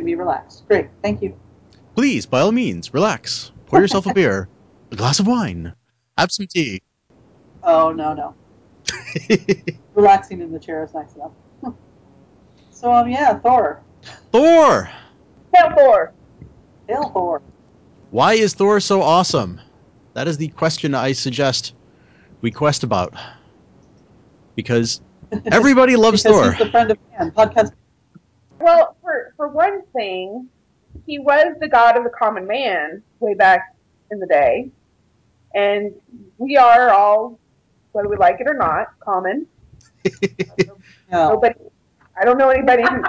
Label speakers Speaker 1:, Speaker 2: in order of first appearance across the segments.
Speaker 1: can be relaxed. Great, thank you.
Speaker 2: Please, by all means, relax. Pour yourself a beer, a glass of wine, have some tea.
Speaker 1: Oh no no. Relaxing in the chair is nice enough. so um yeah, Thor.
Speaker 2: Thor!
Speaker 3: Hail Thor!
Speaker 1: Hail Thor.
Speaker 2: Why is Thor so awesome? That is the question I suggest we quest about. Because everybody loves
Speaker 1: because
Speaker 2: Thor.
Speaker 1: he's the friend of man. Podcast.
Speaker 3: Well, for for one thing, he was the god of the common man way back in the day, and we are all, whether we like it or not, common.
Speaker 1: No.
Speaker 3: Nobody, I don't know anybody. Who,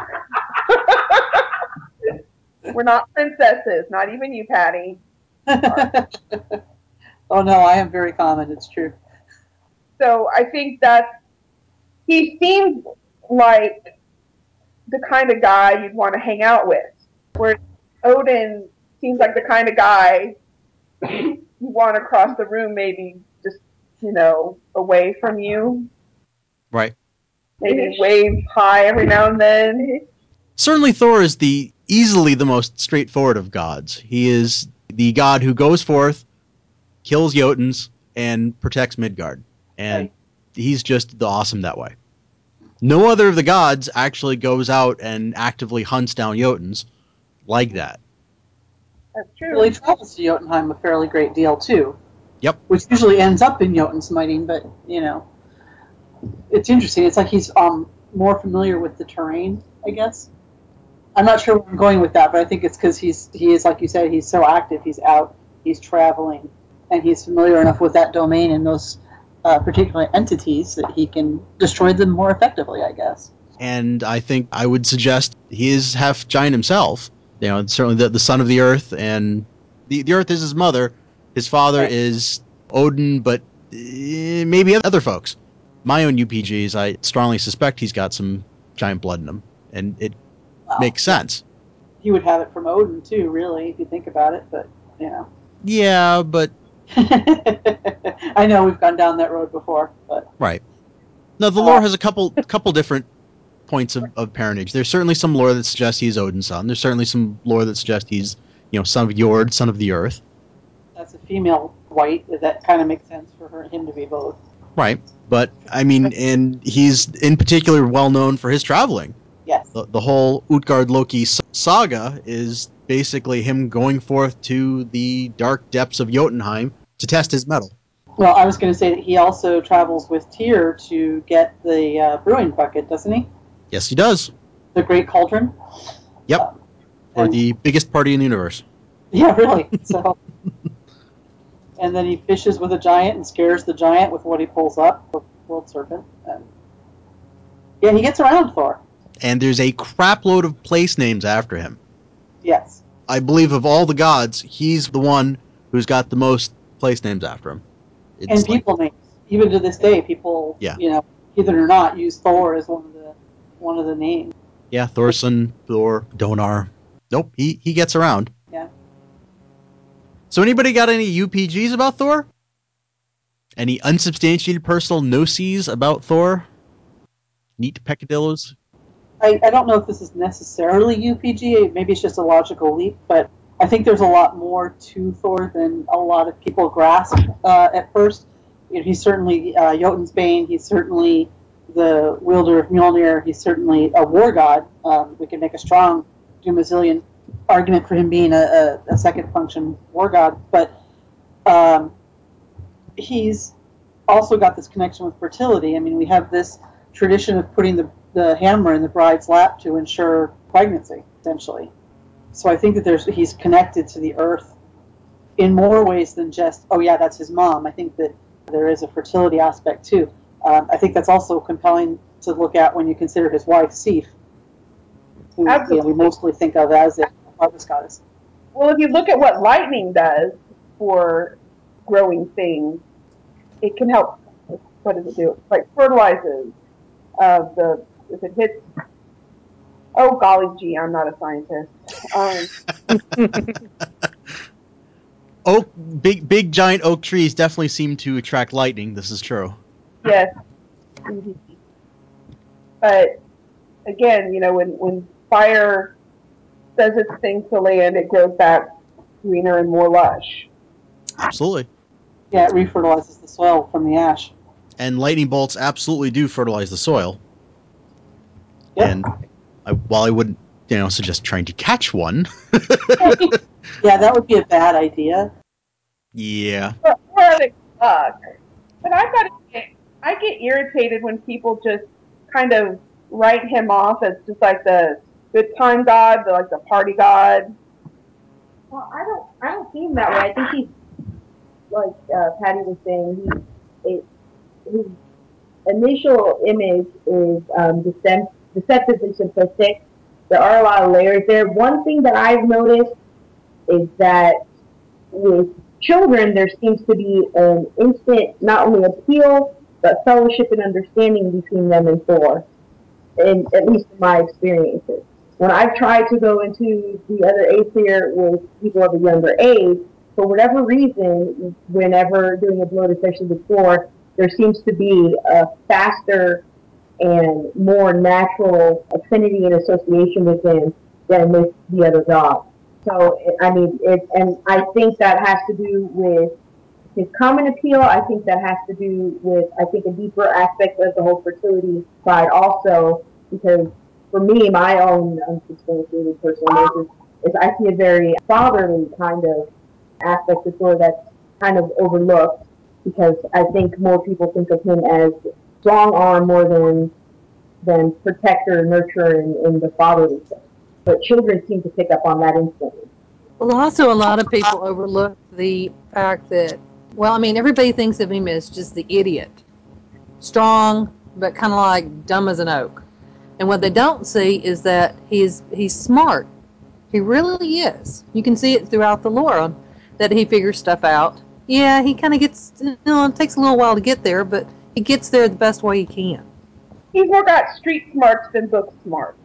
Speaker 3: we're not princesses, not even you, Patty.
Speaker 1: oh no, I am very common. It's true.
Speaker 3: So I think that he seems like the kind of guy you'd want to hang out with. Where Odin seems like the kind of guy you want to cross the room, maybe just you know away from you.
Speaker 2: Right.
Speaker 3: Maybe wave hi every now and then.
Speaker 2: Certainly, Thor is the easily the most straightforward of gods. He is the god who goes forth, kills Jotuns, and protects Midgard. And
Speaker 1: Right.
Speaker 2: he's just the awesome that way. No other of the gods actually goes out and actively hunts down Jotuns like that.
Speaker 3: That's true.
Speaker 1: Well, he travels to Jotunheim a fairly great deal too.
Speaker 2: Yep.
Speaker 1: Which usually ends up in Jotun smiting, but you know, it's interesting. It's like he's um more familiar with the terrain, I guess. I'm not sure where I'm going with that, but I think it's because he's he is like you said, he's so active. He's out, he's traveling, and he's familiar enough with that domain and those uh, particular entities that he can destroy them more effectively. I guess.
Speaker 2: and I think I would suggest he is half giant himself. You know, certainly the, the son of the earth, and the, the earth is his mother. His father
Speaker 1: Right.
Speaker 2: is Odin, but eh, maybe other folks. My own UPGs, I strongly suspect he's got some giant blood in him, and it
Speaker 1: Wow.
Speaker 2: makes sense.
Speaker 1: He would have it from Odin too, really, if you think about it. But you know.
Speaker 2: Yeah, but
Speaker 1: I know we've gone down that road before, but
Speaker 2: right. No, the
Speaker 1: Uh,
Speaker 2: lore has a couple couple different points of, of parentage. There's certainly some lore that suggests he's Odin's son. There's certainly some lore that suggests he's, you know, son of Jord, son of the earth.
Speaker 1: that's a female wight. That kind of makes sense for her, him to be both.
Speaker 2: Right. But I mean, and he's in particular well known for his traveling.
Speaker 1: Yes.
Speaker 2: The, the whole Utgard Loki saga is basically him going forth to the dark depths of Jotunheim to test his mettle.
Speaker 1: Well, I was going to say that he also travels with Tyr to get the uh, brewing bucket, doesn't he?
Speaker 2: Yes, he does.
Speaker 1: The Great Cauldron.
Speaker 2: Yep. Or the biggest party in the universe.
Speaker 1: Yeah, really. So. and then he fishes with a giant and scares the giant with what he pulls up, the world serpent. And yeah, he gets around Thor.
Speaker 2: And there's a crapload of place names after him.
Speaker 1: Yes.
Speaker 2: I believe of all the gods, he's the one who's got the most place names after him. It's
Speaker 1: and
Speaker 2: like-
Speaker 1: people names. Even to this day, people,
Speaker 2: Yeah.
Speaker 1: you know, either or not, use Thor as one of the one of the names.
Speaker 2: yeah, Thorson, Thor, Donar. Nope, he, he gets around.
Speaker 1: Yeah.
Speaker 2: So anybody got any UPGs about Thor? Any unsubstantiated personal gnosis about Thor? Neat peccadillos?
Speaker 1: I, I don't know if this is necessarily UPG. Maybe it's just a logical leap, but I think there's a lot more to Thor than a lot of people grasp uh, at first. You know, he's certainly uh, Jotun's Bane. He's certainly the wielder of Mjolnir. He's certainly a war god. Um, we can make a strong Dumezilian argument for him being a, a, a second function war god, but um, he's also got this connection with fertility. I mean, we have this tradition of putting the, the hammer in the bride's lap to ensure pregnancy, essentially. So I think that there's he's connected to the earth in more ways than just oh yeah that's his mom. I think that there is a fertility aspect too. Um, I think that's also compelling to look at when you consider his wife Sif, who you know, we mostly think of as a harvest goddess.
Speaker 3: Well, if you look at what lightning does for growing things, it can help. What does it do? Like fertilizes uh, the if it hits. Oh golly gee, I'm not a scientist. Um,
Speaker 2: Oak, big, big, giant oak trees definitely seem to attract lightning. This is true.
Speaker 3: yes, but again, you know, when when fire does its thing to land, it grows back greener and more lush.
Speaker 2: Absolutely.
Speaker 1: Yeah, it refertilizes the soil from the ash.
Speaker 2: And lightning bolts absolutely do fertilize the soil.
Speaker 1: Yep.
Speaker 2: And I, while I wouldn't, you know, suggest trying to catch one,
Speaker 1: yeah, that would be a bad idea.
Speaker 2: yeah,
Speaker 3: Or, or the luck. But I got to get, I get irritated when people just kind of write him off as just like the good time god, the, like the party god.
Speaker 4: Well, I don't, I don't see him that way. I think he's like uh, Patty was saying. He, it, his initial image is um, decep- deceptively simplistic. There are a lot of layers there. One thing that I've noticed is that with children, there seems to be an instant not only appeal but fellowship and understanding between them and Thor. In at least in my experiences when I've tried to go into the other Aether with people of a younger age, for whatever reason, whenever doing a bloated session before, there seems to be a faster and more natural affinity and association with him than with the other gods. So, I mean, it, and I think that has to do with his common appeal. I think that has to do with, I think, a deeper aspect of the whole fertility side also, because for me, my own unsubstantiated personal is, is I see a very fatherly kind of aspect of Thor that's kind of overlooked because I think more people think of him as strong arm more than than protector, and nurturer, and, the fatherly thing. But children seem to pick up on that instantly.
Speaker 5: Well, also a lot of people overlook the fact that, well, I mean, everybody thinks of him as just the idiot, strong, but kind of like dumb as an oak. And what they don't see is that he's he's smart. He really is. You can see it throughout the lore that he figures stuff out. Yeah, he kind of gets, you know, it takes a little while to get there, but he gets there the best way he can.
Speaker 3: He's more got street smarts than book smart.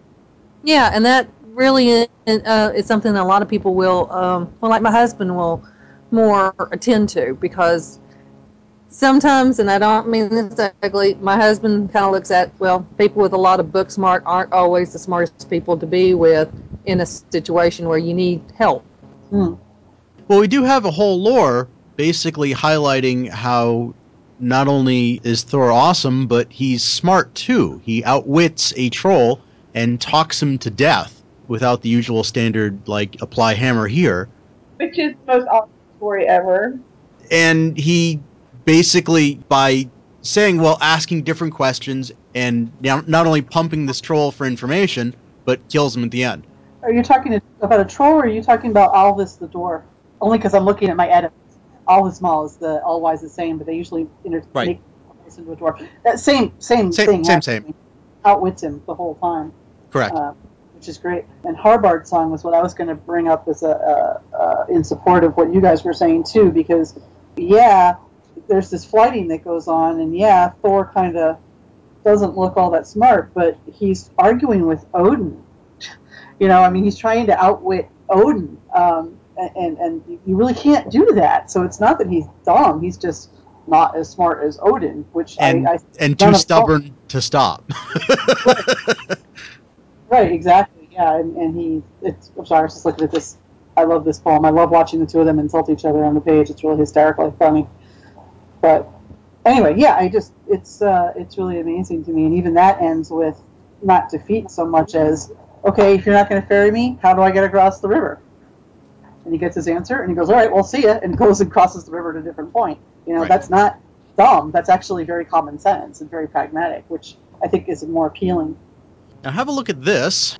Speaker 5: Yeah, and that really is, uh, is something that a lot of people will, um, well, like my husband will more attend to because sometimes, and I don't mean this ugly, my husband kind of looks at, well, people with a lot of book smart aren't always the smartest people to be with in a situation where you need help.
Speaker 1: Hmm.
Speaker 2: Well, we do have a whole lore basically highlighting how not only is Thor awesome, but he's smart too. He outwits a troll and talks him to death without the usual standard, like, apply hammer here.
Speaker 3: Which is the most awesome story ever.
Speaker 2: And he basically, by saying, well, asking different questions and now not only pumping this troll for information, but kills him at the end.
Speaker 1: Are you talking about a troll, or are you talking about Alvis the dwarf? Only because I'm looking at my edit. Alvissmal is the all wise the same, but they usually inter-
Speaker 2: Right.
Speaker 1: make this into a dwarf. That same same
Speaker 2: Same-
Speaker 1: thing.
Speaker 2: same,
Speaker 1: actually. Outwits him the whole time.
Speaker 2: Correct.
Speaker 1: uh, which is great. And Harbard song was what I was going to bring up as a, uh, uh, in support of what you guys were saying too, because yeah, there's this flyting that goes on, and yeah, Thor kind of doesn't look all that smart, but he's arguing with Odin. You know, I mean, he's trying to outwit Odin, um, and and you really can't do that. So it's not that he's dumb; he's just not as smart as Odin, which
Speaker 2: And-
Speaker 1: I, I
Speaker 2: and too stubborn to stop.
Speaker 1: Right, exactly. Yeah, and, and he. It's, I'm sorry, I was just looking at this. I love this poem. I love watching the two of them insult each other on the page. It's really hysterically funny. But anyway, yeah, I just it's uh, it's really amazing to me, and even that ends with not defeat so much as okay, if you're not going to ferry me, how do I get across the river? And he gets his answer, and he goes, all right, we'll see ya, and goes and crosses the river to a different point. You know,
Speaker 2: Right.
Speaker 1: that's not dumb. That's actually very common sense and very pragmatic, which I think is more appealing.
Speaker 2: Now have a look at this.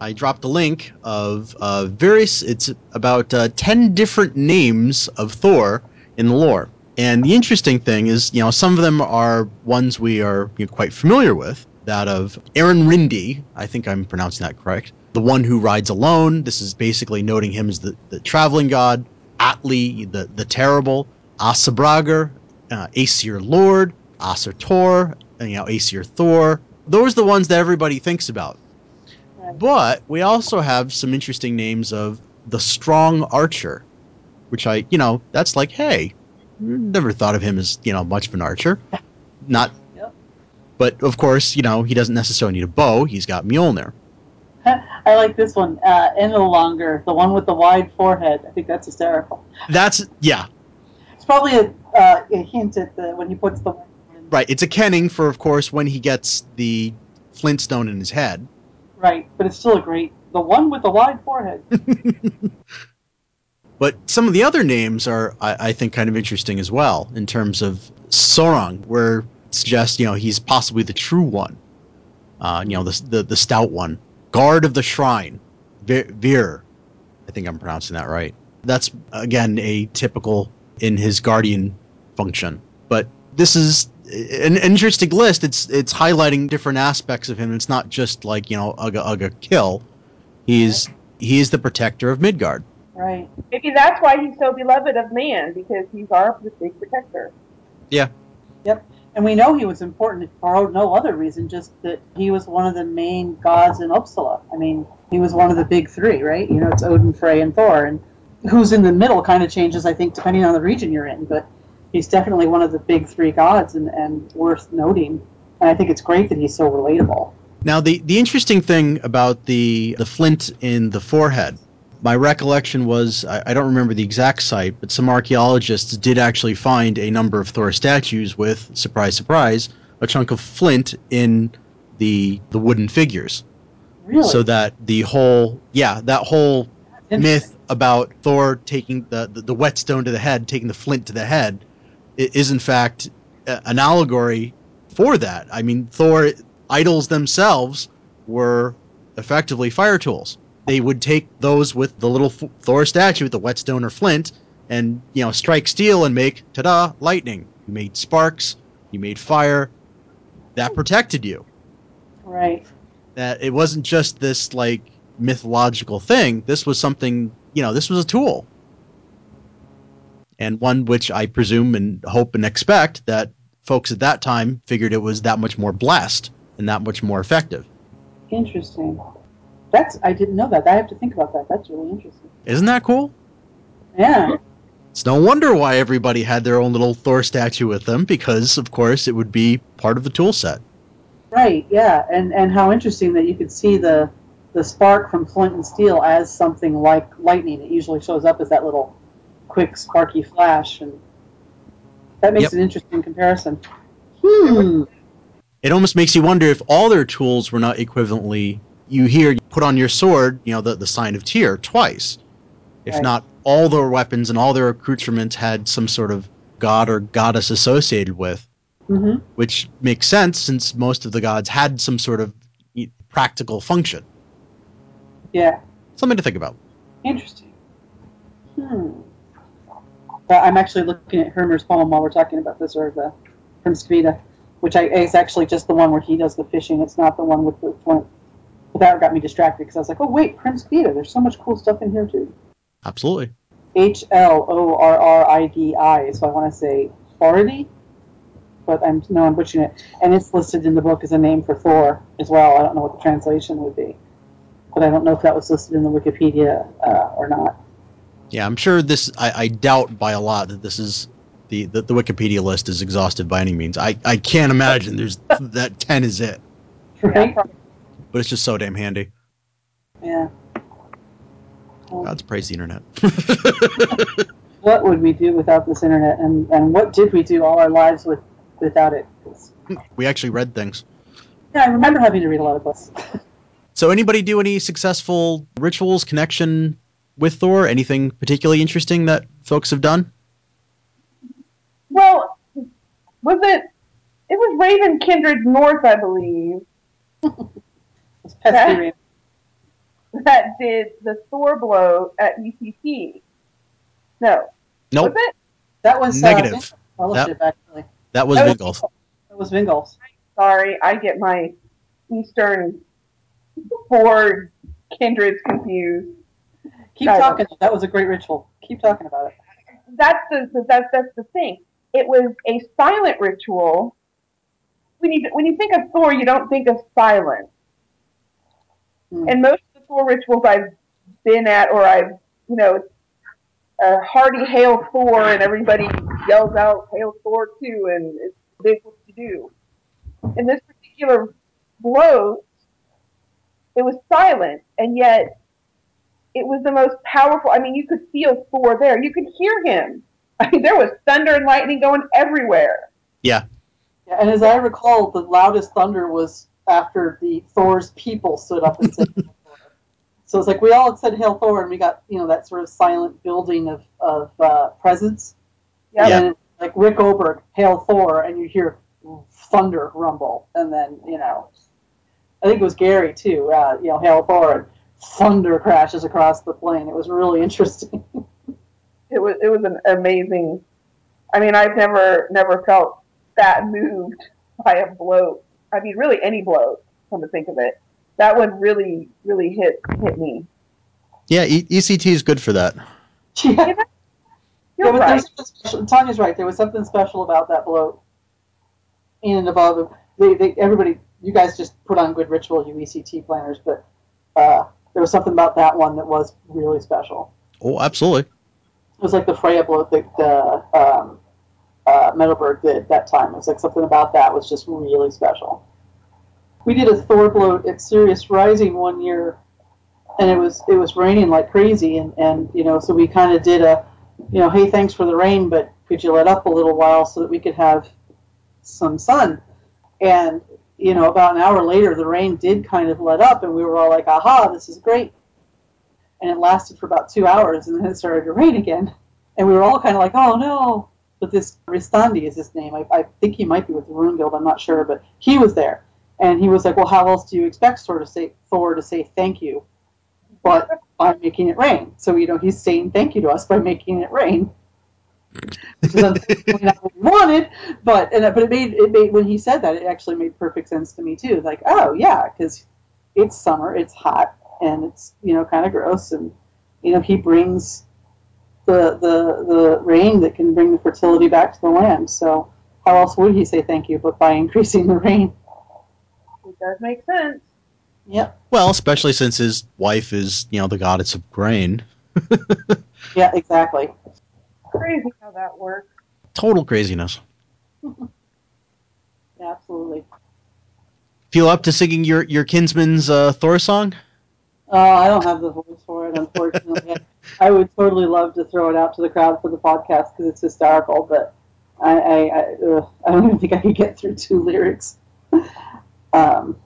Speaker 2: I dropped a link of uh, various. It's about uh, ten different names of Thor in the lore. And the interesting thing is, you know, some of them are ones we are you know, quite familiar with. That of Aaron Rindy, I think I'm pronouncing that correct. The one who rides alone. This is basically noting him as the, the traveling god. Atli, the the terrible. Asabrager, uh, Aesir Lord, Aesir Tor, you know, Aesir Thor. Those are the ones that everybody thinks about. But we also have some interesting names of the Strong Archer, which I, you know, that's like, hey, never thought of him as, you know, much of an archer. Not.
Speaker 1: Yep.
Speaker 2: But of course, you know, he doesn't necessarily need a bow. He's got Mjolnir.
Speaker 1: I like this one. Uh, Ennelonger, the longer, the one with the wide forehead. I think that's hysterical.
Speaker 2: That's yeah,
Speaker 1: It's probably a, uh, a hint at the when he puts the
Speaker 2: right. It's a kenning for, of course, when he gets the flintstone in his head.
Speaker 1: right, but it's still a great the one with the wide forehead.
Speaker 2: But some of the other names are, I, I think, kind of interesting as well in terms of Sorong, where it suggests you know he's possibly the true one. Uh, you know the, the the stout one, guard of the shrine, Vir. I think I'm pronouncing that right. That's again a typical in his guardian function. But this is an interesting list. It's it's highlighting different aspects of him. It's not just like you know Uga Uga kill. He's he is the protector of Midgard.
Speaker 1: Right.
Speaker 3: Maybe that's why he's so beloved of man because he's our big protector.
Speaker 1: And we know he was important for no other reason, just that he was one of the main gods in Uppsala. I mean, he was one of the big three, right? You know, it's Odin, Frey, and Thor. And who's in the middle kind of changes, I think, depending on the region you're in. But he's definitely one of the big three gods and, and worth noting. And I think it's great that he's so relatable.
Speaker 2: Now, the, the interesting thing about the, the flint in the forehead, my recollection was I, I don't remember the exact site, but some archaeologists did actually find a number of Thor statues with, surprise, surprise, a chunk of flint in the the wooden figures.
Speaker 1: Really?
Speaker 2: So that the whole, yeah, that whole myth about Thor taking the, the, the whetstone to the head, taking the flint to the head, is in fact an allegory for that. I mean, Thor idols themselves were effectively fire tools. They would take those with the little F- Thor statue, the whetstone or flint, and you know strike steel and make ta-da lightning. You made sparks, you made fire. That hmm. protected you
Speaker 1: Right.
Speaker 2: that it wasn't just this like mythological thing this was something you know this was a tool and one which i presume and hope and expect that folks at that time figured it was that much more blessed and that much more effective
Speaker 1: Interesting. That's I didn't know that. I have to think about that. That's really interesting.
Speaker 2: isn't that cool
Speaker 1: Yeah.
Speaker 2: it's no wonder why everybody had their own little thor statue with them because of course it would be part of the tool set
Speaker 1: Right, yeah, and and how interesting that you could see the the spark from flint and steel as something like lightning. It usually shows up as that little quick sparky flash, and that makes
Speaker 2: Yep.
Speaker 1: an interesting comparison. Hmm.
Speaker 2: it almost makes you wonder if all their tools were not equivalently you hear you put on your sword you know the, the sign of tyr twice if
Speaker 1: Right.
Speaker 2: not all their weapons and all their accoutrements had some sort of god or goddess associated with
Speaker 1: hmm
Speaker 2: which makes sense since most of the gods had some sort of practical function
Speaker 1: Yeah.
Speaker 2: something to think about
Speaker 1: Interesting. Hmm. But I'm actually looking at Hymir's poem while we're talking about this, or the Thrymskvida, which I, is actually just the one where he does the fishing. It's not the one with the that got me distracted because I was like, oh, wait, Thrymskvida. There's so much cool stuff in here, too.
Speaker 2: absolutely
Speaker 1: H L O R R I D I, so I want to say Horridy, but I'm no, I'm butchering it. And it's listed in the book as a name for Thor as well. I don't know what the translation would be, but I don't know if that was listed in the Wikipedia uh, or not.
Speaker 2: yeah i'm sure this i, I doubt by a lot that this is the, the, the wikipedia list is exhaustive by any means i, I can't imagine there's that 10 is it
Speaker 1: Right?
Speaker 2: But it's just so damn handy
Speaker 1: Yeah.
Speaker 2: God's praise the internet
Speaker 1: what would we do without this internet, and, and what did we do all our lives with without it?
Speaker 2: we actually read things
Speaker 1: Yeah, I remember having to read a lot of books.
Speaker 2: So, anybody do any successful rituals, connection with Thor? Anything particularly interesting that folks have done?
Speaker 3: Well, was it? It was Raven Kindred North, I believe,
Speaker 1: It's pesky reading.
Speaker 3: that did the Thor blow at UCC. No,
Speaker 2: Nope,
Speaker 3: was it?
Speaker 1: That was
Speaker 2: Negative.
Speaker 1: Uh, fellowship, actually.
Speaker 2: that was
Speaker 3: That
Speaker 2: Vingolf.
Speaker 1: That was Vingolf's.
Speaker 3: Sorry, I get my Eastern Ford kindreds confused.
Speaker 1: Keep
Speaker 3: Sorry.
Speaker 1: talking. That was a great ritual. Keep talking about it.
Speaker 3: That's the, the that's that's the thing. It was a silent ritual. When you when you think of Thor, you don't think of silence.
Speaker 1: Hmm.
Speaker 3: And most of the four rituals I've been at, or I've you know, a hearty hail Thor, and everybody yells out hail Thor too, and it's big what to do. In this particular blow, it was silent, and yet it was the most powerful. I mean, you could feel Thor there. You could hear him. I mean, there was thunder and lightning going everywhere.
Speaker 2: Yeah.
Speaker 1: Yeah, and as I recall, the loudest thunder was after the Thor's people stood up and said So it's like we all said Hail Thor, and we got you know that sort of silent building of of uh, presence.
Speaker 3: Yeah.
Speaker 2: Yeah.
Speaker 1: And like Rick Oberg, Hail Thor, and you hear thunder rumble, and then you know, I think it was Gary too. Uh, you know, Hail Thor, and thunder crashes across the plane. It was really interesting.
Speaker 3: It was it was an amazing. I mean, I've never never felt that moved by a blow. I mean, really any blow. Come to think of it, that one really really hit hit me.
Speaker 2: Yeah, e- ECT is good for that.
Speaker 1: yeah,
Speaker 3: You're
Speaker 1: yeah, but
Speaker 3: right.
Speaker 1: there's something special. Tanya's right. There was something special about that blow. In and above, they, they, everybody, you guys just put on good ritual, you ECT planners, but uh, there was something about that one that was really special.
Speaker 2: Oh, absolutely.
Speaker 1: It was like the Freya blow that uh, um, uh, Metalberg did that time. It was like something about that was just really special. We did a Thor bloat at Sirius Rising one year, and it was it was raining like crazy, and, and you know so we kind of did a, you know, hey thanks for the rain, but could you let up a little while so that we could have some sun? And you know about an hour later the rain did kind of let up, and we were all like, aha, this is great. And it lasted for about two hours, and then it started to rain again and we were all kind of like, oh no. But this Ristandi is his name. I, I think he might be with the Rune Guild. I'm not sure, but he was there, and he was like, well, how else do you expect Thor to say Thor to say thank you, but by making it rain? So you know he's saying thank you to us by making it rain. Which is not what we wanted, but and but it made it made when he said that it actually made perfect sense to me too. Like, oh yeah, because it's summer, it's hot, and it's you know kind of gross, and you know he brings the, the the rain that can bring the fertility back to the land. So how else would he say thank you but by increasing the rain?
Speaker 3: It does make sense.
Speaker 1: Yep.
Speaker 2: Well, especially since his wife is, you know, the goddess of grain.
Speaker 1: Yeah, exactly.
Speaker 3: Crazy how that works.
Speaker 2: Total craziness.
Speaker 1: Absolutely.
Speaker 2: Feel up to singing your your kinsman's uh, Thor song?
Speaker 1: Oh, I don't have the voice for it, unfortunately. I would totally love to throw it out to the crowd for the podcast because it's hysterical, but I I, I, ugh, I don't even think I could get through two lyrics. Um,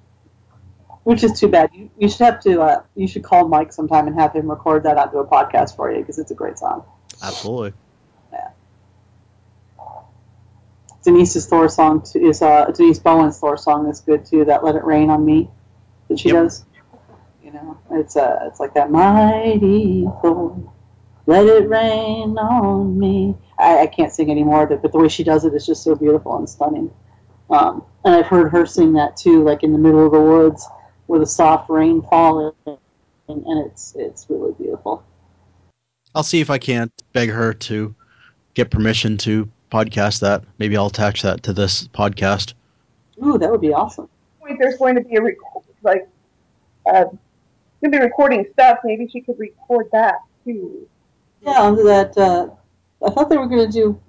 Speaker 1: which is too bad. You, you should have to. Uh, you should call Mike sometime and have him record that onto a podcast for you because it's a great song.
Speaker 2: Absolutely.
Speaker 1: Denise's Thor song is uh, Denise Bowen's Thor song is good too. That "Let It Rain on Me" that she
Speaker 2: Yep.
Speaker 1: does. You know, it's uh, it's like that mighty Thor, let it rain on me. I, I can't sing any more of it, but the way she does it is just so beautiful and stunning. Um, and I've heard her sing that too, like in the middle of the woods with a soft rain falling, and, and it's it's really beautiful.
Speaker 2: I'll see if I can't beg her to get permission to podcast that. Maybe I'll attach that to this podcast.
Speaker 1: Ooh, that would be awesome.
Speaker 3: Point there's going to be a rec- like uh, going to be recording stuff. Maybe she could record that too.
Speaker 1: Yeah, that uh, I thought they were going to do.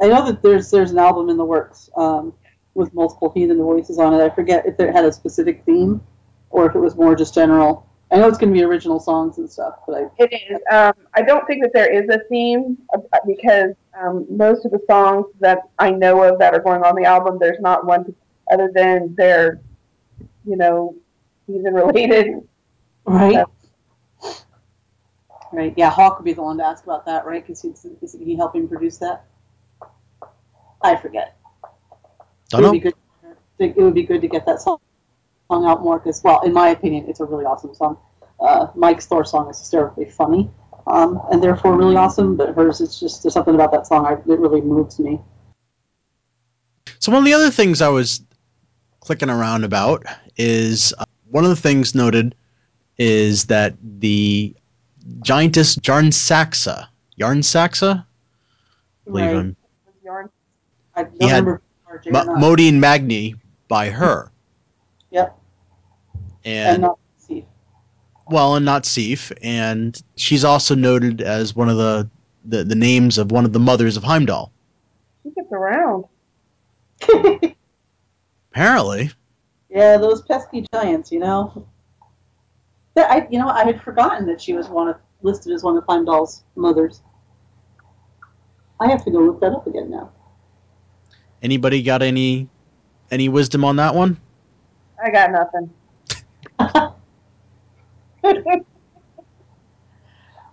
Speaker 1: I know that there's there's an album in the works um, with multiple heathen voices on it. I forget if it had a specific theme or if it was more just general. I know it's going to be original songs and stuff, but I
Speaker 3: It is. Um, I don't think that there is a theme uh, because um, most of the songs that I know of that are going on the album, there's not one other than they're, you know, season related.
Speaker 1: right. Right. Yeah, Hawk would be the one to ask about that, right? Because he's is he helping produce that? I forget.
Speaker 2: Don't
Speaker 1: it would
Speaker 2: know.
Speaker 1: be good. It would be good to get that song song out more because, well, in my opinion, it's a really awesome song. Uh, Mike's Thor song is hysterically funny, um, and therefore really awesome. But hers, it's just there's something about that song I, that really moves me.
Speaker 2: So one of the other things I was clicking around about is uh, one of the things noted is that the giantess Jarnsaxa, Yarnsaxa, I believe
Speaker 1: Right.
Speaker 2: I'm
Speaker 3: Yarn.
Speaker 1: I
Speaker 2: He had
Speaker 1: remember. if it was
Speaker 2: Mo-
Speaker 1: or not.
Speaker 2: Modi and Magni by her.
Speaker 1: Yep.
Speaker 2: And,
Speaker 1: and not Steve.
Speaker 2: well, and not Sif, and she's also noted as one of the, the the names of one of the mothers of Heimdall.
Speaker 3: She gets around.
Speaker 2: Apparently,
Speaker 1: yeah, those pesky giants, you know. That I, you know, I had forgotten that she was one of listed as one of Heimdall's mothers. I have to go look that up again now.
Speaker 2: Anybody got any any wisdom on that one?
Speaker 3: I got nothing.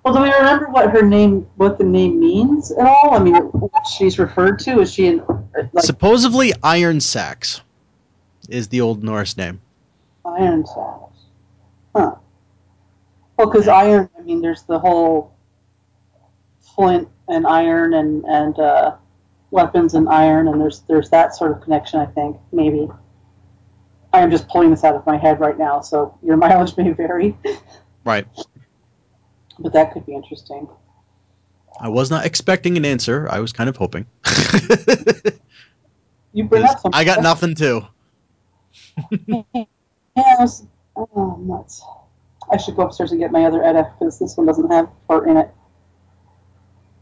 Speaker 1: Well, do we remember what her name, what the name means at all? I mean, what she's referred to is she in like
Speaker 2: Supposedly Iron Sacs is the old Norse name.
Speaker 1: iron sacs? Huh. Well, because iron, I mean, there's the whole flint and iron and and uh, weapons and iron, and there's there's that sort of connection. I think maybe. I am just pulling this out of my head right now, so your mileage may vary,
Speaker 2: Right.
Speaker 1: but that could be interesting.
Speaker 2: I was not expecting an answer. I was kind of hoping.
Speaker 1: You bring up some.
Speaker 2: I got nothing too.
Speaker 1: Yeah, I was, oh, nuts. I should go upstairs and get my other Edda because this one doesn't have her in it.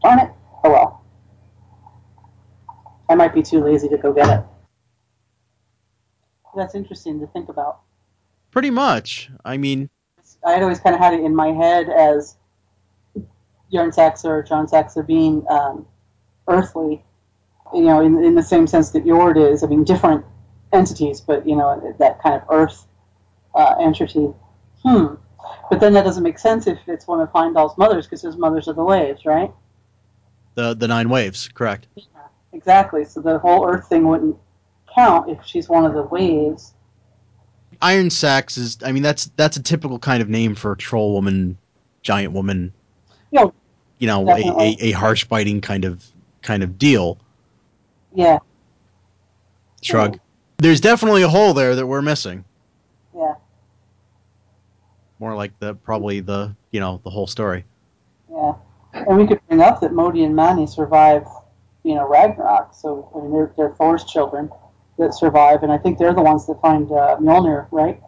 Speaker 1: Darn it. Oh well. I might be too lazy to go get it. That's interesting to think about.
Speaker 2: Pretty much. I mean,
Speaker 1: I had always kind of had it in my head as Bjorn Saxa or John Saxa being um, earthly, you know, in, in the same sense that Jord is. I mean, different entities, but, you know, that kind of earth uh, entity. Hmm. But then that doesn't make sense if it's one of Heimdall's mothers, because his mothers are the waves, right?
Speaker 2: the the nine waves, correct.
Speaker 1: Yeah, Exactly. So the whole earth thing wouldn't count if she's one of the waves.
Speaker 2: Iron Sacs is I mean that's that's a typical kind of name for a troll woman, giant woman.
Speaker 1: Yeah,
Speaker 2: You know, a, a, a harsh biting kind of kind of deal.
Speaker 1: Yeah,
Speaker 2: Shrug. There's definitely a hole there that we're missing.
Speaker 1: yeah,
Speaker 2: More like the probably the you know the whole story.
Speaker 1: yeah. And we could bring up that Modi and Magni survive, you know, Ragnarok. So I mean, they're, they're Thor's children that survive, and I think they're the ones that find uh, Mjolnir, right,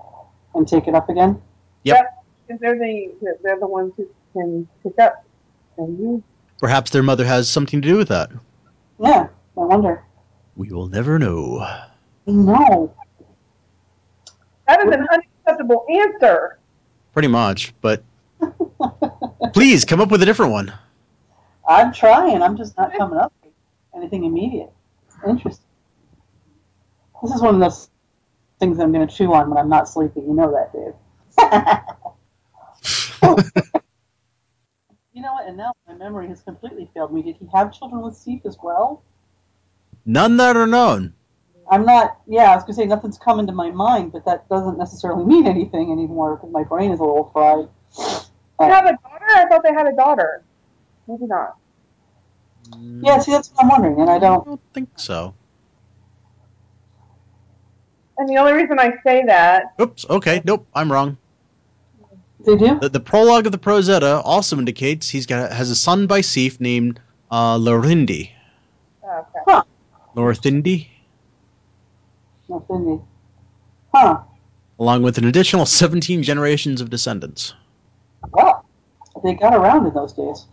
Speaker 1: and take it up again.
Speaker 3: Because they're the they're the ones who can pick up and use.
Speaker 2: Perhaps their mother has something to do with that.
Speaker 1: Yeah, I wonder.
Speaker 2: We will never know.
Speaker 1: No.
Speaker 3: That is an unacceptable answer.
Speaker 2: Pretty much, but please come up with a different one.
Speaker 1: I'm trying. I'm just not coming up with anything immediate. Interesting. This is one of those things I'm going to chew on when I'm not sleepy. You know that, Dave. you know what? And now my memory has completely failed me. Did he have children with Sif as well?
Speaker 2: None that are known.
Speaker 1: I'm not. Yeah, I was going to say nothing's coming to my mind, but that doesn't necessarily mean anything anymore because my brain is a little fried.
Speaker 3: They have a daughter. I thought they had a daughter. Maybe not.
Speaker 1: Yeah, see, that's what I'm wondering, and I
Speaker 2: I
Speaker 1: don't.
Speaker 2: don't think so.
Speaker 3: And the only reason I say that,
Speaker 2: Oops. Okay. Nope. I'm wrong.
Speaker 1: They do.
Speaker 2: The, the prologue of the Prose Edda also indicates he's got has a son by Sif named uh, Lorindi.
Speaker 3: oh, okay.
Speaker 2: Lorthindi,
Speaker 1: Huh.
Speaker 2: along with an additional 17 generations of descendants.
Speaker 1: Well, they got around in those days.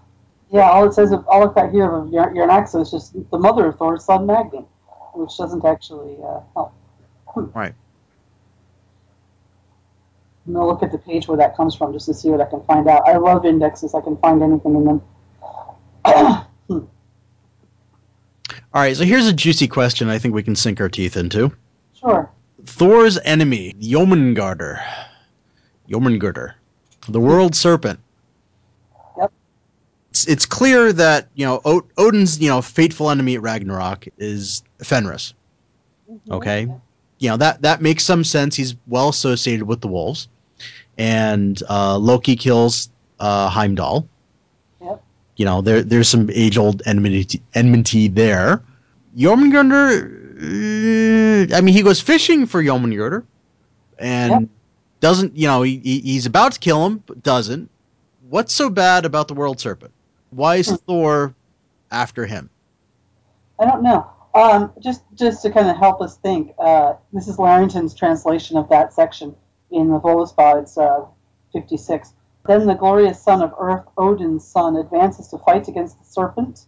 Speaker 1: Yeah, all it says, all I've got here of Yernaxa is just the mother of Thor's son Magni, which doesn't actually uh, help.
Speaker 2: Right.
Speaker 1: I'm gonna look at the page where that comes from just to see what I can find out. I love indexes; I can find anything in them.
Speaker 2: All right, so here's a juicy question I think we can sink our teeth into.
Speaker 1: Sure.
Speaker 2: Thor's enemy, Jormungandr. Jormungandr, the world serpent.
Speaker 1: Yep.
Speaker 2: It's, it's clear that, you know, o- Odin's, you know, fateful enemy at Ragnarok is Fenris. Okay? You know, that, that makes some sense. He's well associated with the wolves. And uh, Loki kills uh, Heimdall.
Speaker 1: Yep.
Speaker 2: You know, there there's some age old enmity, enmity there. Jormungandr, I mean, he goes fishing for Jormungandr and doesn't, you know, he, he, he's about to kill him, but doesn't. What's so bad about the world serpent? Why is
Speaker 1: Hmm.
Speaker 2: Thor after him?
Speaker 1: I don't know. Um, just just to kind of help us think, uh, this is Larrington's translation of that section in the Voluspa. It's uh, 56. Then the glorious son of Earth, Odin's son, advances to fight against the serpent.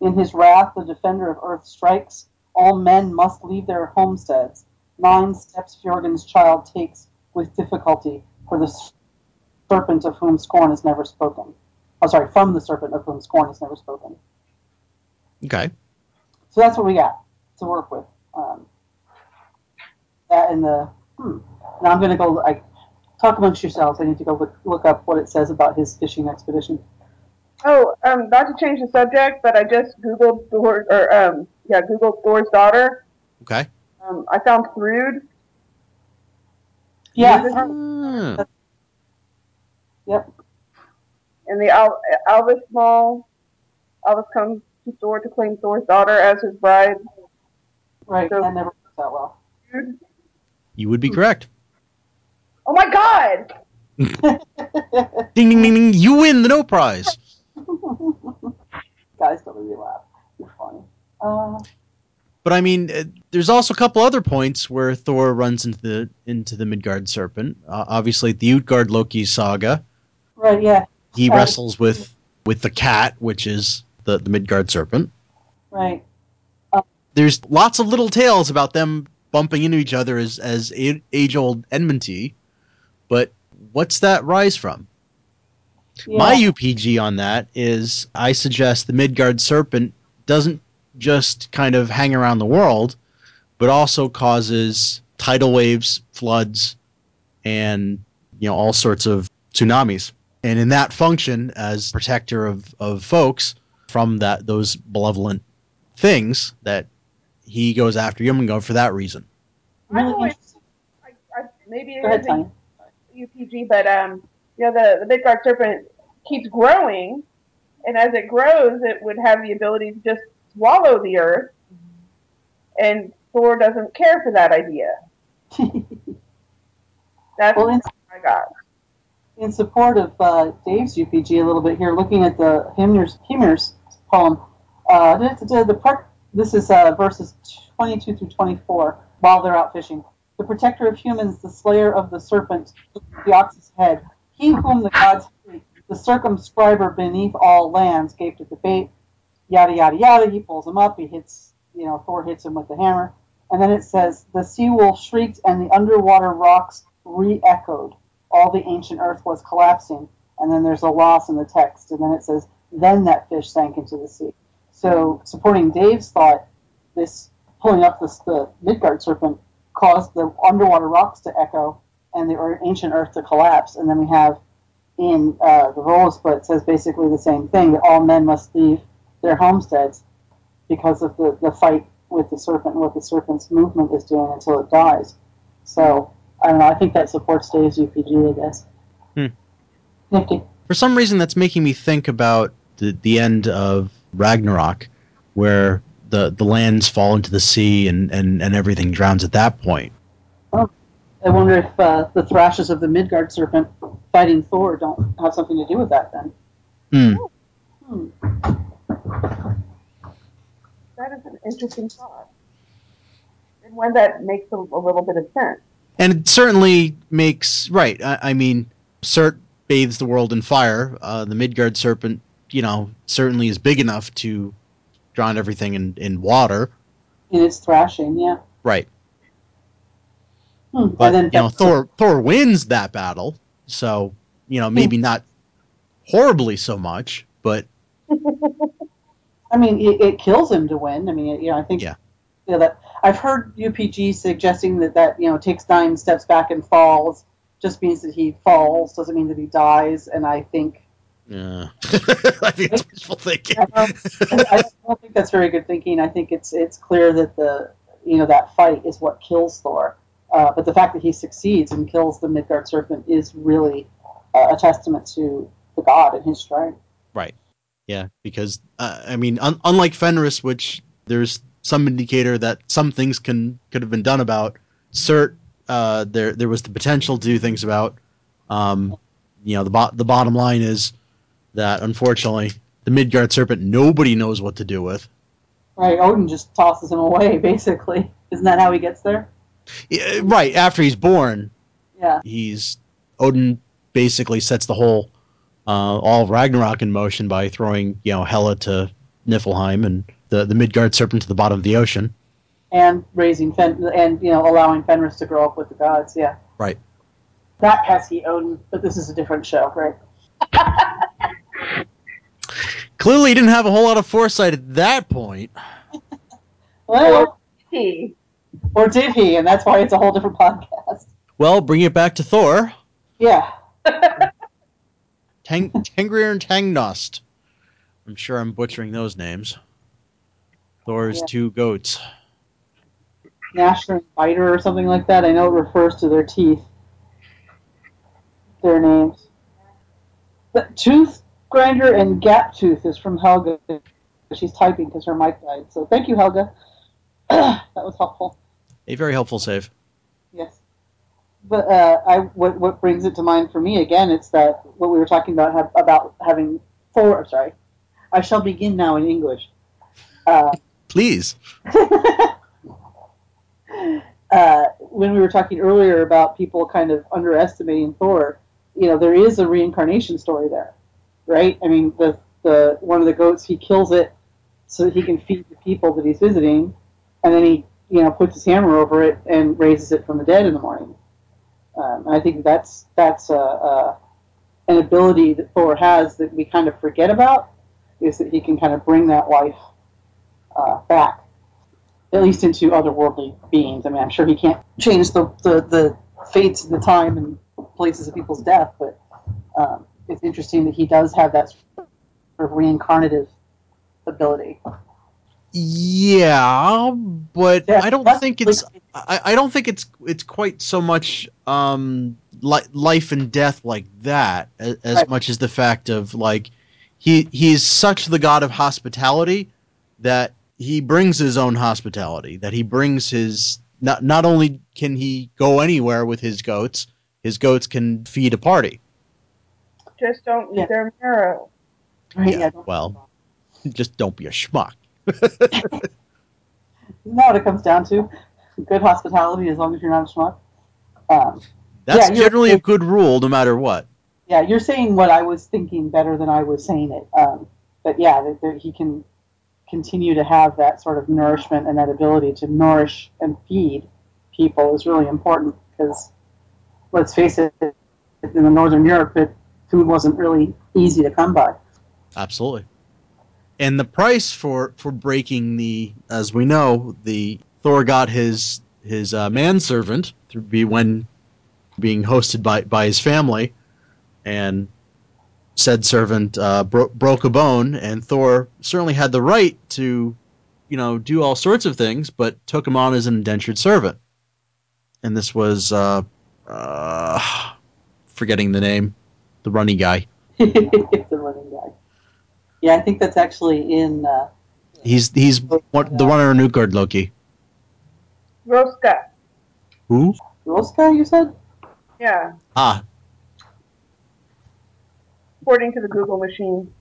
Speaker 1: In his wrath, the defender of Earth strikes. All men must leave their homesteads. Nine steps Fjorgyn's child takes with difficulty, for the serpent of whom scorn is never spoken. Oh, sorry, from the serpent of whom scorn is never spoken.
Speaker 2: Okay.
Speaker 1: So that's what we got to work with. Um, that and the hmm. Now I'm going to go. I talk amongst yourselves. I need to go look, look up what it says about his fishing expedition.
Speaker 3: Oh, um, not to change the subject, but I just googled the word or um, yeah, Google Thor's daughter.
Speaker 2: Okay.
Speaker 3: Um, I found Thrud.
Speaker 1: Yeah.
Speaker 2: Ah.
Speaker 1: Yep.
Speaker 3: And the Al- Alvis Mall. Alvis comes to Thor to claim Thor's daughter as his bride.
Speaker 1: Right.
Speaker 3: So-
Speaker 1: that never works out well.
Speaker 2: You would be correct.
Speaker 3: Oh my God!
Speaker 2: Ding ding ding ding! You win the no prize.
Speaker 1: Guys, don't make me laugh. Uh,
Speaker 2: But I mean, uh, there's also a couple other points where Thor runs into the into the Midgard serpent. Uh, obviously, the Utgard Loki saga.
Speaker 1: right. Yeah.
Speaker 2: He wrestles with with the cat, which is the the Midgard serpent.
Speaker 1: Right.
Speaker 2: There's lots of little tales about them bumping into each other as as age old enmity. But what's that rise from?
Speaker 1: Yeah.
Speaker 2: My UPG on that is I suggest the Midgard serpent doesn't just kind of hang around the world, but also causes tidal waves, floods, and you know all sorts of tsunamis. And in that function, as protector of, of folks from that those malevolent things, that he goes after Yumengo for that reason.
Speaker 1: really
Speaker 3: I always- I, I, maybe
Speaker 1: Go
Speaker 3: it
Speaker 1: ahead,
Speaker 3: a UPG, but um, you know, the the Midgard serpent keeps growing, and as it grows, it would have the ability to just swallow the earth, and Thor doesn't care for that idea. That's
Speaker 1: well, in,
Speaker 3: I got.
Speaker 1: in support of uh, Dave's UPG a little bit here, looking at the Hymir's, Hymir's poem, uh, the, the, the part, this is uh, verses 22 through 24, while they're out fishing. The protector of humans, the slayer of the serpent, the ox's head, he whom the gods hate, the circumscriber beneath all lands, gaped at the bait, yada, yada, yada. He pulls him up, he hits, you know, Thor hits him with the hammer. And then it says, the sea wolf shrieked and the underwater rocks re echoed all the ancient earth was collapsing. And then there's a loss in the text. And then it says, then that fish sank into the sea. So, supporting Dave's thought, this pulling up this, the Midgard serpent caused the underwater rocks to echo and the ancient earth to collapse. And then we have in uh, the roll split it says basically the same thing that all men must leave their homesteads because of the, the fight with the serpent and what the serpent's movement is doing until it dies. So, I don't know. I think that supports Dave's UPG, I guess.
Speaker 2: Hmm.
Speaker 1: Nifty.
Speaker 2: For some reason, that's making me think about the, the end of Ragnarok, where the, the lands fall into the sea and, and, and everything drowns at that point.
Speaker 1: I wonder if uh, the thrashes of the Midgard serpent fighting Thor don't have something to do with that then.
Speaker 2: Hmm.
Speaker 1: Hmm.
Speaker 3: That is an interesting thought, and one that makes a, a little bit of sense.
Speaker 2: And it certainly makes right. I, I mean, Surt bathes the world in fire. Uh, the Midgard serpent, you know, certainly is big enough to drown everything in, in water.
Speaker 1: In its thrashing, yeah.
Speaker 2: Right.
Speaker 1: Hmm.
Speaker 2: But
Speaker 1: and then
Speaker 2: you know, Thor Thor wins that battle. So you know, maybe not horribly so much, but
Speaker 1: I mean, it, it kills him to win. I mean, you know, I think
Speaker 2: Yeah.
Speaker 1: you know, that I've heard UPG suggesting that that you know takes nine steps back and falls just means that he falls doesn't mean that he dies. And I think
Speaker 2: uh, I think it's wishful thinking.
Speaker 1: I don't, I don't think that's very good thinking. I think it's it's clear that the you know that fight is what kills Thor. Uh, but the fact that he succeeds and kills the Midgard serpent is really uh, a testament to the god and his strength.
Speaker 2: Yeah, because uh, I mean, un- unlike Fenris, which there's some indicator that some things can could have been done about. Surt, uh, there there was the potential to do things about. Um, you know, the bo- the bottom line is that unfortunately, the Midgard serpent nobody knows what to do with.
Speaker 1: Right? Odin just tosses him away, basically. Isn't that how he gets there?
Speaker 2: Yeah, right after he's born,
Speaker 1: Yeah.
Speaker 2: he's Odin basically sets the whole uh, all Ragnarok in motion by throwing you know Hela to Niflheim and the the Midgard serpent to the bottom of the ocean.
Speaker 1: And raising Fen and you know allowing Fenris to grow up with the gods. Yeah.
Speaker 2: Right.
Speaker 1: that has he owned, but this is a different show, right?
Speaker 2: Clearly, he didn't have a whole lot of foresight at that point.
Speaker 1: Well,
Speaker 3: He.
Speaker 1: or did he? And that's why it's a whole different podcast.
Speaker 2: Well, bring it back to Thor.
Speaker 1: Yeah.
Speaker 2: Tang- Tengrir and Tangnost. I'm sure I'm butchering those names. Thor's
Speaker 1: Yeah.
Speaker 2: two goats.
Speaker 1: Gnasher and Biter or something like that. I know it refers to their teeth. Their names. But Tooth Grinder and Gap Tooth is from Helga. She's typing because her mic died. So thank you, Helga. that was helpful.
Speaker 2: A very helpful save.
Speaker 1: Yes. But uh, I what what brings it to mind for me again? It's that what we were talking about have, about having Thor. Sorry, I shall begin now in English. Uh,
Speaker 2: Please.
Speaker 1: uh, when we were talking earlier about people kind of underestimating Thor, you know, there is a reincarnation story there, right? I mean, the the one of the goats he kills it so that he can feed the people that he's visiting, and then he you know puts his hammer over it and raises it from the dead in the morning. Um, and I think that's that's a, a, an ability that Thor has that we kind of forget about, is that he can kind of bring that life uh, back at least into otherworldly beings. I mean, I'm sure he can't change the, the, the fates of the time and places of people's death, but um, it's interesting that he does have that sort of reincarnative ability.
Speaker 2: Yeah, but
Speaker 1: Yeah,
Speaker 2: I don't think it's. I, I don't think it's it's quite so much um li- life and death like that as, as
Speaker 1: Right.
Speaker 2: much as the fact of like he he's such the god of hospitality that he brings his own hospitality that he brings his not not only can he go anywhere with his goats his goats can feed a party
Speaker 3: Just don't eat
Speaker 1: Yeah.
Speaker 3: their marrow.
Speaker 1: Right?
Speaker 2: Yeah, well. just don't be a schmuck
Speaker 1: Isn't that what it comes down to? Good hospitality as long as you're not a schmuck. Um,
Speaker 2: that's
Speaker 1: Yeah,
Speaker 2: generally a good rule no matter what
Speaker 1: yeah, you're saying what I was thinking better than I was saying it. Um, but yeah, that, that he can continue to have that sort of nourishment and that ability to nourish and feed people is really important because let's face it, in the Northern Europe, it, food wasn't really easy to come by.
Speaker 2: Absolutely. And the price for for breaking the, as we know, the Thor got his his uh, manservant to be when being hosted by by his family, and said servant uh, bro- broke a bone, and Thor certainly had the right to, you know, do all sorts of things, but took him on as an indentured servant. And this was, uh, uh, forgetting the name, the runny guy.
Speaker 1: the running guy. Yeah, I think that's actually in. Uh,
Speaker 2: He's he's one, the runner in Utgard Loki.
Speaker 3: Roska.
Speaker 2: Who?
Speaker 1: Roska, you said?
Speaker 3: Yeah,
Speaker 2: Ah,
Speaker 3: according to the Google machine.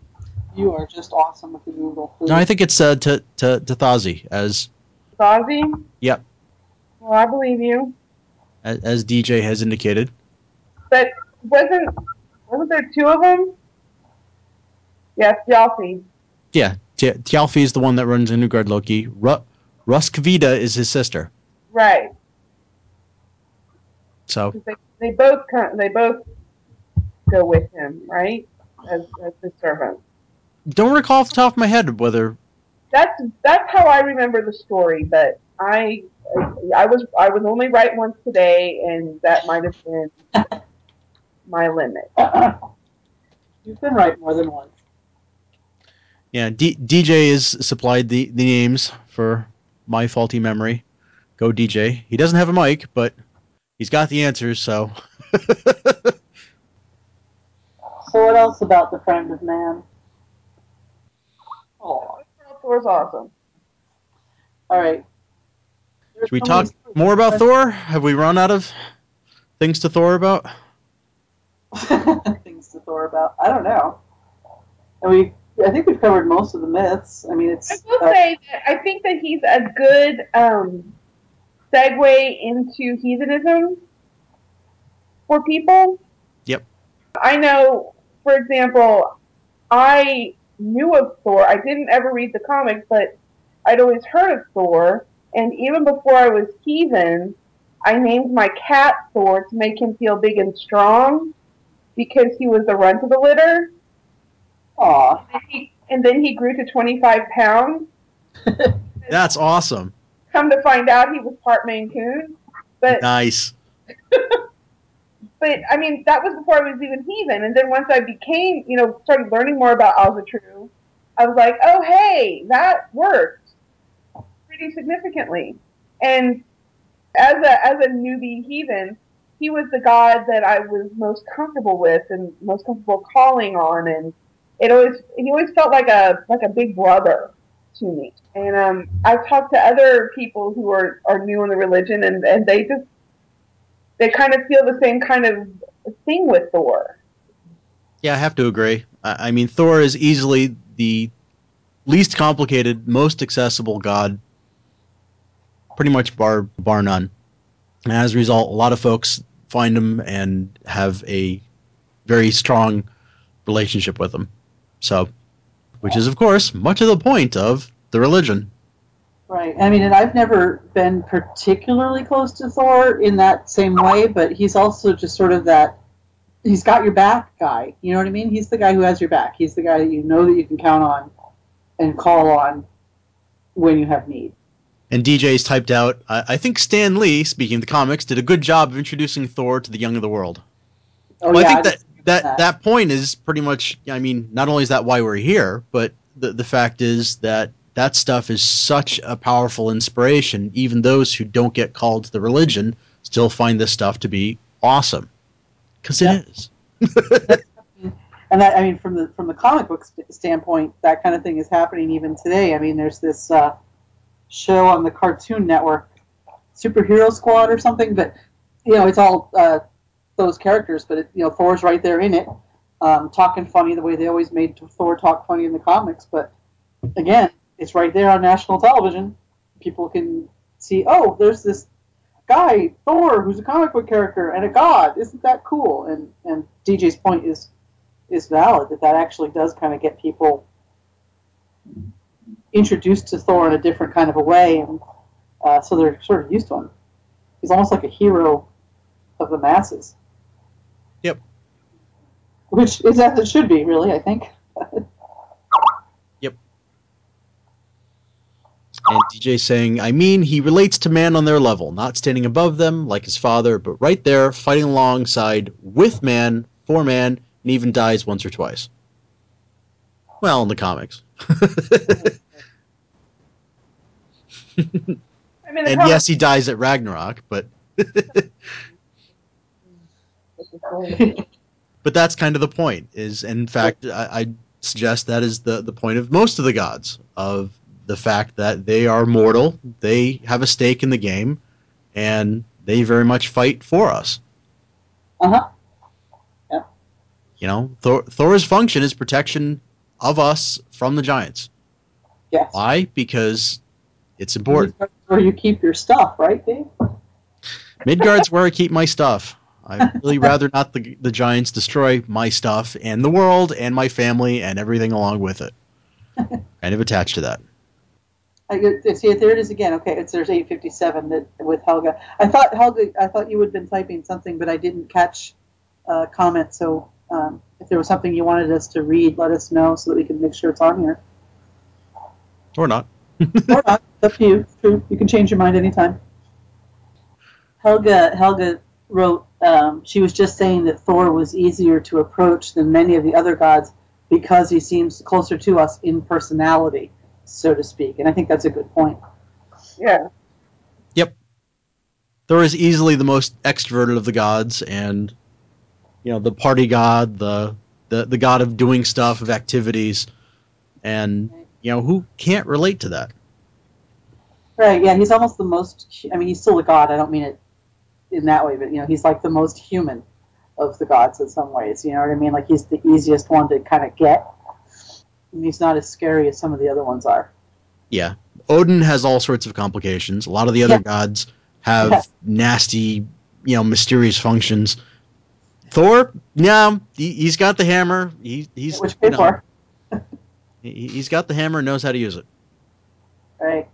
Speaker 1: You are just awesome with the Google.
Speaker 2: no, I think it's uh, to to to Thazi as
Speaker 3: Thazi.
Speaker 2: Yep.
Speaker 3: Well, I believe you.
Speaker 2: as, as DJ has indicated.
Speaker 3: But wasn't wasn't there two of them? Yes, Tjalfi.
Speaker 2: Yeah, T- Tjalfi is the one that runs in Utgard Loki. Ru- Ruskvida is his sister.
Speaker 3: Right.
Speaker 2: So
Speaker 3: They, they both come, they both go with him, right? As as the servant.
Speaker 2: don't recall off the top of my head whether
Speaker 3: That's that's how I remember the story. But I I was I was only right once today, and that might have been my limit.
Speaker 1: You've been right more than once.
Speaker 2: yeah D- DJ has supplied the the names for my faulty memory. Go DJ. He doesn't have a mic, but he's got the answers. So
Speaker 1: So what else about the friend of man? Oh,
Speaker 3: Thor's awesome.
Speaker 1: all right.
Speaker 2: should we talk more about Thor? Have we run out of things to Thor about?
Speaker 1: things to Thor about? I don't know. And we, I think we've covered most of the myths. I mean, it's.
Speaker 3: I will
Speaker 1: uh,
Speaker 3: say that I think that he's a good um, segue into heathenism for people.
Speaker 2: Yep.
Speaker 3: I know, for example, I knew of Thor. I didn't ever read the comics, but I'd always heard of Thor. And even before I was heathen, I named my cat Thor to make him feel big and strong because he was the runt of the litter.
Speaker 1: Aw.
Speaker 3: And and then he grew to 25 pounds.
Speaker 2: That's awesome.
Speaker 3: Come to find out, he was part Maine Coon. But
Speaker 2: Nice.
Speaker 3: but I mean, that was before I was even heathen. And then once I became, you know, started learning more about Asatru, I was like, oh, hey, that worked pretty significantly. And as a as a newbie heathen, he was the god that I was most comfortable with and most comfortable calling on, and it always he always felt like a like a big brother to me. And um, I've talked to other people who are are new in the religion, and and they just they kind of feel the same kind of thing with Thor.
Speaker 2: Yeah, I have to agree. I, I mean, Thor is easily the least complicated, most accessible god, pretty much bar bar none. And as a result, a lot of folks find him and have a very strong relationship with him. So, which is of course much of the point of the religion.
Speaker 1: Right. I mean, and I've never been particularly close to Thor in that same way, but he's also just sort of that he's got your back guy. You know what I mean? He's the guy who has your back. He's the guy that you know that you can count on and call on when you have need.
Speaker 2: And DJ's typed out. I, I think Stan Lee, speaking of the comics, did a good job of introducing Thor to the young of the world.
Speaker 1: Oh,
Speaker 2: well,
Speaker 1: yeah,
Speaker 2: I think
Speaker 1: just-
Speaker 2: that, that
Speaker 1: that.
Speaker 2: that point is pretty much. I mean, not only is that why we're here, but the the fact is that that stuff is such a powerful inspiration. Even those who don't get called to the religion still find this stuff to be awesome, because
Speaker 1: Yeah.
Speaker 2: it is.
Speaker 1: and that I mean, from the from the comic book st- standpoint, that kind of thing is happening even today. I mean, there's this uh, show on the Cartoon Network, Superhero Squad or something, but you know, it's all uh, those characters, but it, you know, Thor's right there in it, um, talking funny the way they always made Thor talk funny in the comics. But again, it's right there on national television. People can see, oh, there's this guy Thor who's a comic book character and a god. Isn't that cool? And and DJ's point is is valid that that actually does kind of get people introduced to Thor in a different kind of a way, and uh, so they're sort of used to him. He's almost like a hero of the masses.
Speaker 2: Yep.
Speaker 1: Which is as it should be, really. I think. Yep.
Speaker 2: And DJ saying, I mean, he relates to man on their level, not standing above them like his father, but right there, fighting alongside with man, for man, and even dies once or twice. Well, in the comics.
Speaker 3: I mean,
Speaker 2: and
Speaker 3: comic-
Speaker 2: yes, he dies at Ragnarok, but but that's kind of the point. Is in fact, I, I suggest that is the the point of most of the gods of the fact that they are mortal, they have a stake in the game, and they very much fight for us.
Speaker 1: Uh huh. Yeah.
Speaker 2: You know, Thor, Thor's function is protection of us from the giants.
Speaker 1: Yes.
Speaker 2: Why? Because it's important.
Speaker 1: Where you keep your stuff, right, Dave?
Speaker 2: Midgard's where I keep my stuff. I'd really rather not the the giants destroy my stuff and the world and my family and everything along with it. kind of attached to that.
Speaker 1: I see, there it is again. Okay, it's there's 857 that with Helga. I thought Helga, I thought you would have been typing something, but I didn't catch uh, comment. So um, if there was something you wanted us to read, let us know so that we can make sure it's on here.
Speaker 2: Or not.
Speaker 1: or not. It's up to you. True. You can change your mind anytime. Helga Helga wrote. Um, she was just saying that Thor was easier to approach than many of the other gods because he seems closer to us in personality, so to speak. And I think that's a good point.
Speaker 3: yeah. Yep.
Speaker 2: Thor is easily the most extroverted of the gods and you know, the party god, the the, the god of doing stuff, of activities. And you know, who can't relate to that?
Speaker 1: Right. Yeah. He's almost the most. I mean, he's still a god. I don't mean it in that way, but you know, he's like the most human of the gods in some ways. You know what I mean? Like he's the easiest one to kind of get. And he's not as scary as some of the other ones are.
Speaker 2: Yeah. Odin has all sorts of complications. A lot of the other
Speaker 1: Yeah.
Speaker 2: gods have
Speaker 1: Yeah.
Speaker 2: nasty, you know, mysterious functions. Thor, yeah, he, he's got the hammer. He, he's
Speaker 1: Which
Speaker 2: you know, he, He's got the hammer and knows how to use it.
Speaker 1: Right.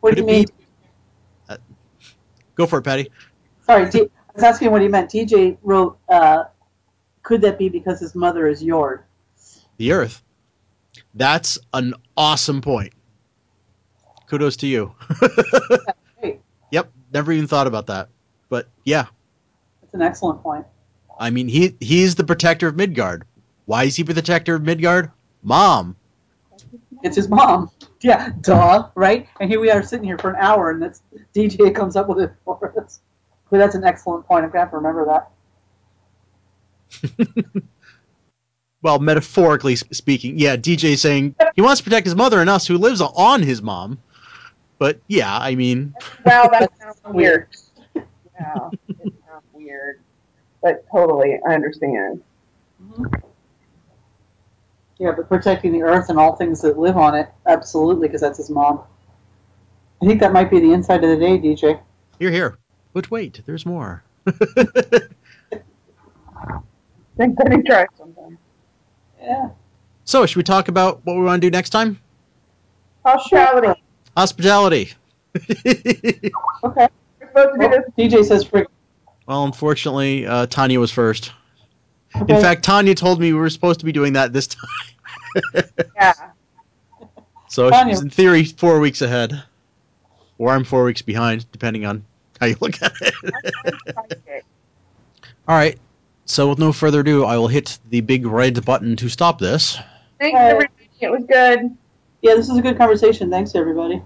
Speaker 1: What
Speaker 2: Could
Speaker 1: do you mean?
Speaker 2: be- Go for it, Patty.
Speaker 1: Sorry, T- I was asking what he meant. DJ wrote, uh, "Could that be because his mother is Jord?"
Speaker 2: The Earth. That's an awesome point. Kudos to you. Yep, never even thought about that. But yeah,
Speaker 1: that's an excellent point.
Speaker 2: I mean he he's the protector of Midgard. Why is he the protector of Midgard? Mom.
Speaker 1: It's his mom. Yeah, duh, right? And here we are sitting here for an hour, and that's DJ comes up with it for us. But that's an excellent point. I'm gonna have to remember that.
Speaker 2: Well, metaphorically speaking, yeah, DJ saying he wants to protect his mother and us who lives on his mom. But yeah, I mean,
Speaker 3: Wow, that sounds
Speaker 1: Weird.
Speaker 3: weird. Yeah, it sounds weird. But totally, I understand. Mm-hmm.
Speaker 1: Yeah, but protecting the earth and all things that live on it, absolutely, because that's his mom. I think that might be the insight of the day, DJ.
Speaker 2: You're here. But wait, there's more.
Speaker 3: Then let me try something.
Speaker 1: Yeah.
Speaker 2: so, should we talk about what we want to do next time?
Speaker 3: Hospitality.
Speaker 2: Hospitality.
Speaker 1: Okay.
Speaker 3: We're supposed to do
Speaker 1: Well,
Speaker 3: this.
Speaker 1: DJ says freak.
Speaker 2: well, unfortunately, uh, Tanya was first.
Speaker 1: Okay.
Speaker 2: In fact, Tanya told me we were supposed to be doing that this time.
Speaker 3: Yeah.
Speaker 2: So
Speaker 1: Tanya-
Speaker 2: she's in theory four weeks ahead. Or I'm four weeks behind, depending on how you look at it. All right. So with no further ado, I will hit the big red button to stop this.
Speaker 3: Thanks, everybody. It was good.
Speaker 1: Yeah, this is a good conversation. Thanks, everybody.